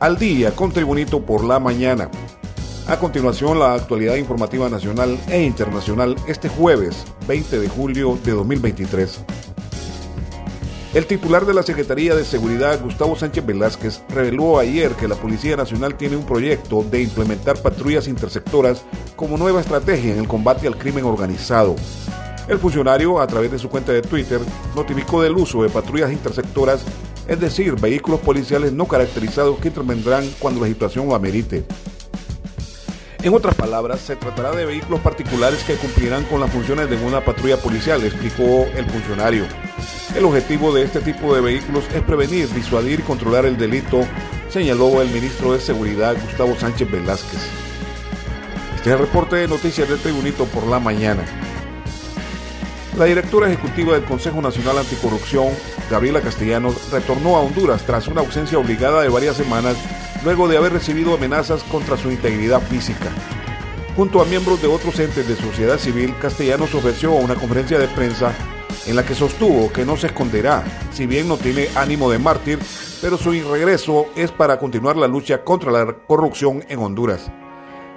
al día con Tribunito por la mañana. A continuación, la actualidad informativa nacional e internacional este jueves 20 de julio de 2023. El titular de la Secretaría de Seguridad, Gustavo Sánchez Velázquez, reveló ayer que la Policía Nacional tiene un proyecto de implementar patrullas intersectoras como nueva estrategia en el combate al crimen organizado. El funcionario, a través de su cuenta de Twitter, notificó del uso de patrullas intersectoras, es decir, vehículos policiales no caracterizados que intervendrán cuando la situación lo amerite. En otras palabras, se tratará de vehículos particulares que cumplirán con las funciones de una patrulla policial, explicó el funcionario. El objetivo de este tipo de vehículos es prevenir, disuadir y controlar el delito, señaló el ministro de Seguridad Gustavo Sánchez Velázquez. Este es el reporte de noticias del Tribunito por la mañana. La directora ejecutiva del Consejo Nacional Anticorrupción, Gabriela Castellanos, retornó a Honduras tras una ausencia obligada de varias semanas luego de haber recibido amenazas contra su integridad física. Junto a miembros de otros entes de sociedad civil, Castellanos ofreció una conferencia de prensa en la que sostuvo que no se esconderá, si bien no tiene ánimo de mártir, pero su regreso es para continuar la lucha contra la corrupción en Honduras.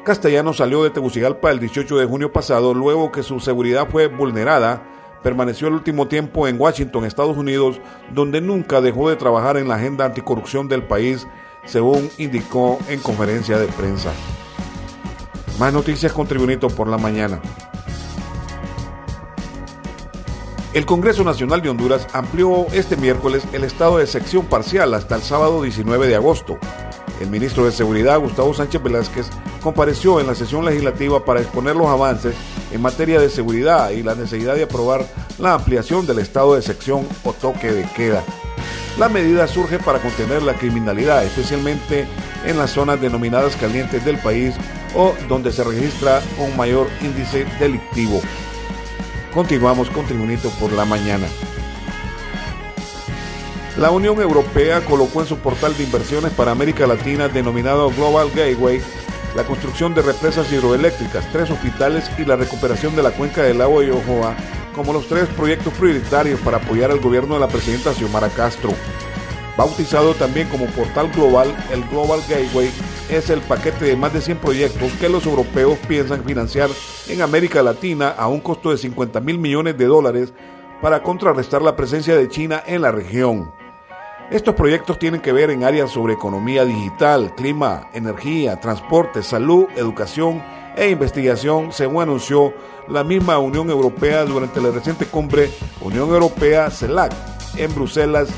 Castellanos salió de Tegucigalpa el 18 de junio pasado luego que su seguridad fue vulnerada. Permaneció el último tiempo en Washington, Estados Unidos, donde nunca dejó de trabajar en la agenda anticorrupción del país según indicó en conferencia de prensa. Más noticias con Tribunito por la mañana. El Congreso Nacional de Honduras amplió este miércoles el estado de sección parcial hasta el sábado 19 de agosto. El ministro de Seguridad, Gustavo Sánchez Velázquez, compareció en la sesión legislativa para exponer los avances en materia de seguridad y la necesidad de aprobar la ampliación del estado de sección o toque de queda. La medida surge para contener la criminalidad, especialmente en las zonas denominadas calientes del país o donde se registra un mayor índice delictivo. Continuamos con Tribunito por la mañana. La Unión Europea colocó en su portal de inversiones para América Latina denominado Global Gateway la construcción de represas hidroeléctricas, tres hospitales y la recuperación de la cuenca del lago de Ojoa como los tres proyectos prioritarios para apoyar al gobierno de la presidenta Xiomara Castro. Bautizado también como Portal Global, el Global Gateway es el paquete de más de 100 proyectos que los europeos piensan financiar en América Latina a un costo de 50 mil millones de dólares para contrarrestar la presencia de China en la región. Estos proyectos tienen que ver en áreas sobre economía digital, clima, energía, transporte, salud, educación e investigación, según anunció la misma Unión Europea durante la reciente cumbre Unión Europea-CELAC en Bruselas,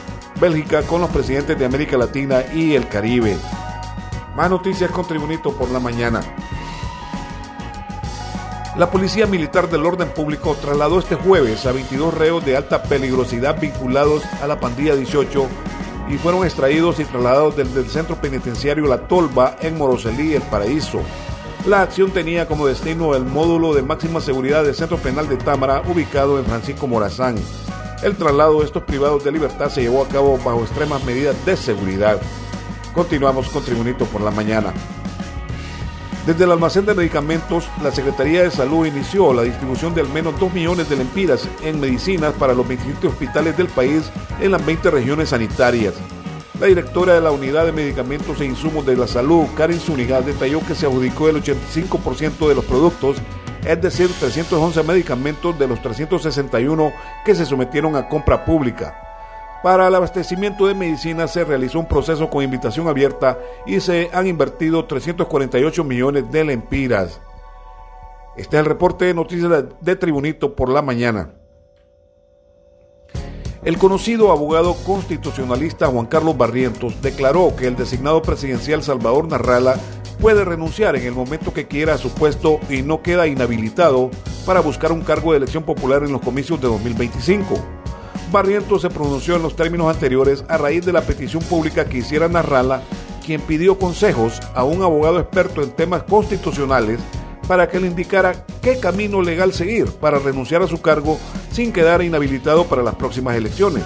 Bélgica, con los presidentes de América Latina y el Caribe. Más noticias con Tribunito por la mañana. La Policía Militar del Orden Público trasladó este jueves a 22 reos de alta peligrosidad vinculados a la pandilla 18 y fueron extraídos y trasladados desde el centro penitenciario La Tolva en Moroselí, El Paraíso. La acción tenía como destino el módulo de máxima seguridad del Centro Penal de Támara, ubicado en Francisco Morazán. El traslado de estos privados de libertad se llevó a cabo bajo extremas medidas de seguridad. Continuamos con Tribunito por la mañana. Desde el almacén de medicamentos, la Secretaría de Salud inició la distribución de al menos 2 millones de lempiras en medicinas para los 27 hospitales del país en las 20 regiones sanitarias. La directora de la Unidad de Medicamentos e Insumos de la Salud, Karen Zúñiga, detalló que se adjudicó el 85% de los productos, es decir, 311 medicamentos de los 361 que se sometieron a compra pública. Para el abastecimiento de medicinas se realizó un proceso con invitación abierta y se han invertido 348 millones de lempiras. Este es el reporte de noticias de Tribunito por la mañana. El conocido abogado constitucionalista Juan Carlos Barrientos declaró que el designado presidencial Salvador Narrala puede renunciar en el momento que quiera a su puesto y no queda inhabilitado para buscar un cargo de elección popular en los comicios de 2025. Barrientos se pronunció en los términos anteriores a raíz de la petición pública que hiciera Narrala, quien pidió consejos a un abogado experto en temas constitucionales para que le indicara qué camino legal seguir para renunciar a su cargo sin quedar inhabilitado para las próximas elecciones.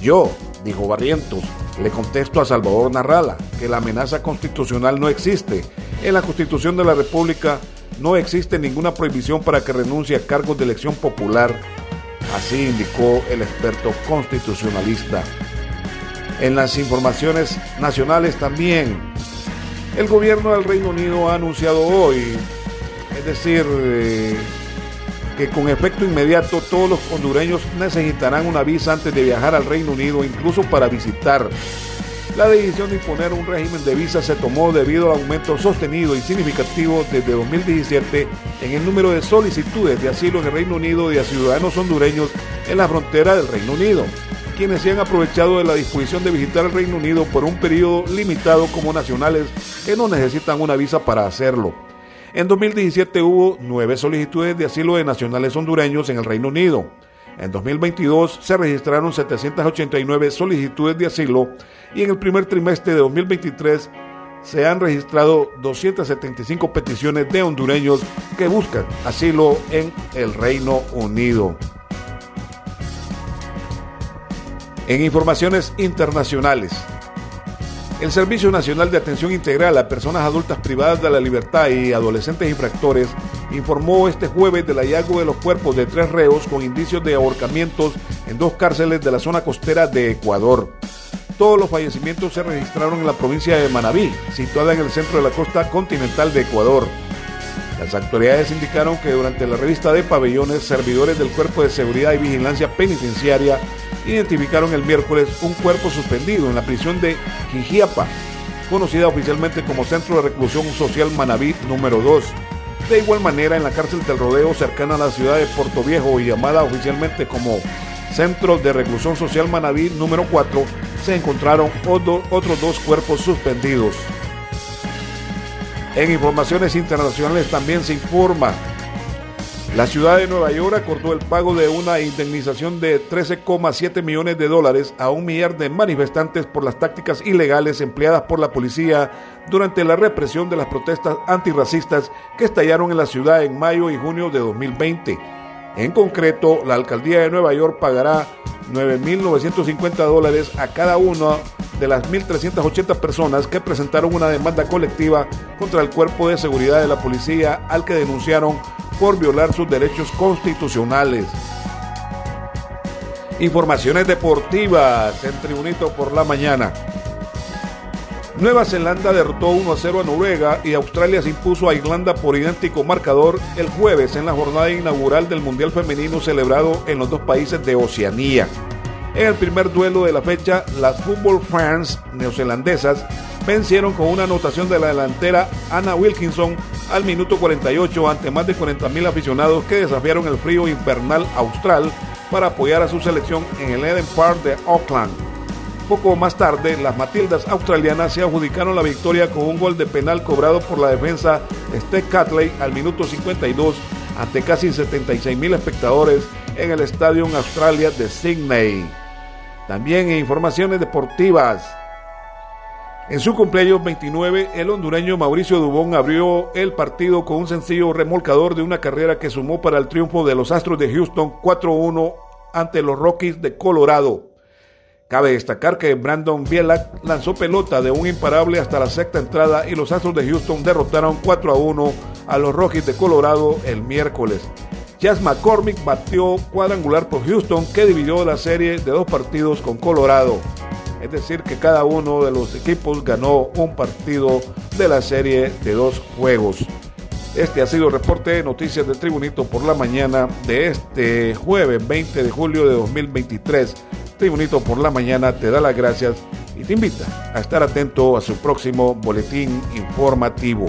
Yo, dijo Barrientos, le contesto a Salvador Narrala que la amenaza constitucional no existe. En la Constitución de la República no existe ninguna prohibición para que renuncie a cargos de elección popular. Así indicó el experto constitucionalista. En las informaciones nacionales también, el gobierno del Reino Unido ha anunciado hoy, es decir, eh, que con efecto inmediato todos los hondureños necesitarán una visa antes de viajar al Reino Unido, incluso para visitar. La decisión de imponer un régimen de visa se tomó debido al aumento sostenido y significativo desde 2017 en el número de solicitudes de asilo en el Reino Unido y a ciudadanos hondureños en la frontera del Reino Unido quienes se han aprovechado de la disposición de visitar el Reino Unido por un periodo limitado como nacionales que no necesitan una visa para hacerlo. En 2017 hubo nueve solicitudes de asilo de nacionales hondureños en el Reino Unido. En 2022 se registraron 789 solicitudes de asilo y en el primer trimestre de 2023 se han registrado 275 peticiones de hondureños que buscan asilo en el Reino Unido. En informaciones internacionales, el Servicio Nacional de Atención Integral a Personas Adultas Privadas de la Libertad y Adolescentes Infractores informó este jueves del hallazgo de los cuerpos de tres reos con indicios de ahorcamientos en dos cárceles de la zona costera de Ecuador. Todos los fallecimientos se registraron en la provincia de Manabí, situada en el centro de la costa continental de Ecuador. Las autoridades indicaron que durante la revista de pabellones, servidores del Cuerpo de Seguridad y Vigilancia Penitenciaria identificaron el miércoles un cuerpo suspendido en la prisión de Jijiapa, conocida oficialmente como Centro de Reclusión Social Manaví número 2. De igual manera, en la cárcel del Rodeo, cercana a la ciudad de Puerto Viejo y llamada oficialmente como Centro de Reclusión Social Manaví número 4, se encontraron otros dos cuerpos suspendidos. En informaciones internacionales también se informa la ciudad de Nueva York acordó el pago de una indemnización de 13,7 millones de dólares a un millar de manifestantes por las tácticas ilegales empleadas por la policía durante la represión de las protestas antirracistas que estallaron en la ciudad en mayo y junio de 2020. En concreto, la alcaldía de Nueva York pagará 9.950 dólares a cada una de las 1.380 personas que presentaron una demanda colectiva contra el cuerpo de seguridad de la policía al que denunciaron por violar sus derechos constitucionales. Informaciones deportivas en Tribunito por la mañana. Nueva Zelanda derrotó 1 a 0 a Noruega y Australia se impuso a Irlanda por idéntico marcador el jueves en la jornada inaugural del Mundial Femenino celebrado en los dos países de Oceanía. En el primer duelo de la fecha, las Football Fans neozelandesas vencieron con una anotación de la delantera Anna Wilkinson al minuto 48 ante más de 40.000 aficionados que desafiaron el frío infernal austral para apoyar a su selección en el Eden Park de Auckland. Poco más tarde, las Matildas australianas se adjudicaron la victoria con un gol de penal cobrado por la defensa Steve Catley al minuto 52 ante casi 76.000 espectadores en el Estadio Australia de Sydney. También en informaciones deportivas. En su cumpleaños 29, el hondureño Mauricio Dubón abrió el partido con un sencillo remolcador de una carrera que sumó para el triunfo de los Astros de Houston 4-1 ante los Rockies de Colorado. Cabe destacar que Brandon Bielak lanzó pelota de un imparable hasta la sexta entrada y los Astros de Houston derrotaron 4 1 a los Rockies de Colorado el miércoles. Jazz McCormick batió cuadrangular por Houston que dividió la serie de dos partidos con Colorado. Es decir, que cada uno de los equipos ganó un partido de la serie de dos juegos. Este ha sido el reporte de noticias de Tribunito por la mañana de este jueves 20 de julio de 2023. Tribunito por la mañana te da las gracias y te invita a estar atento a su próximo boletín informativo.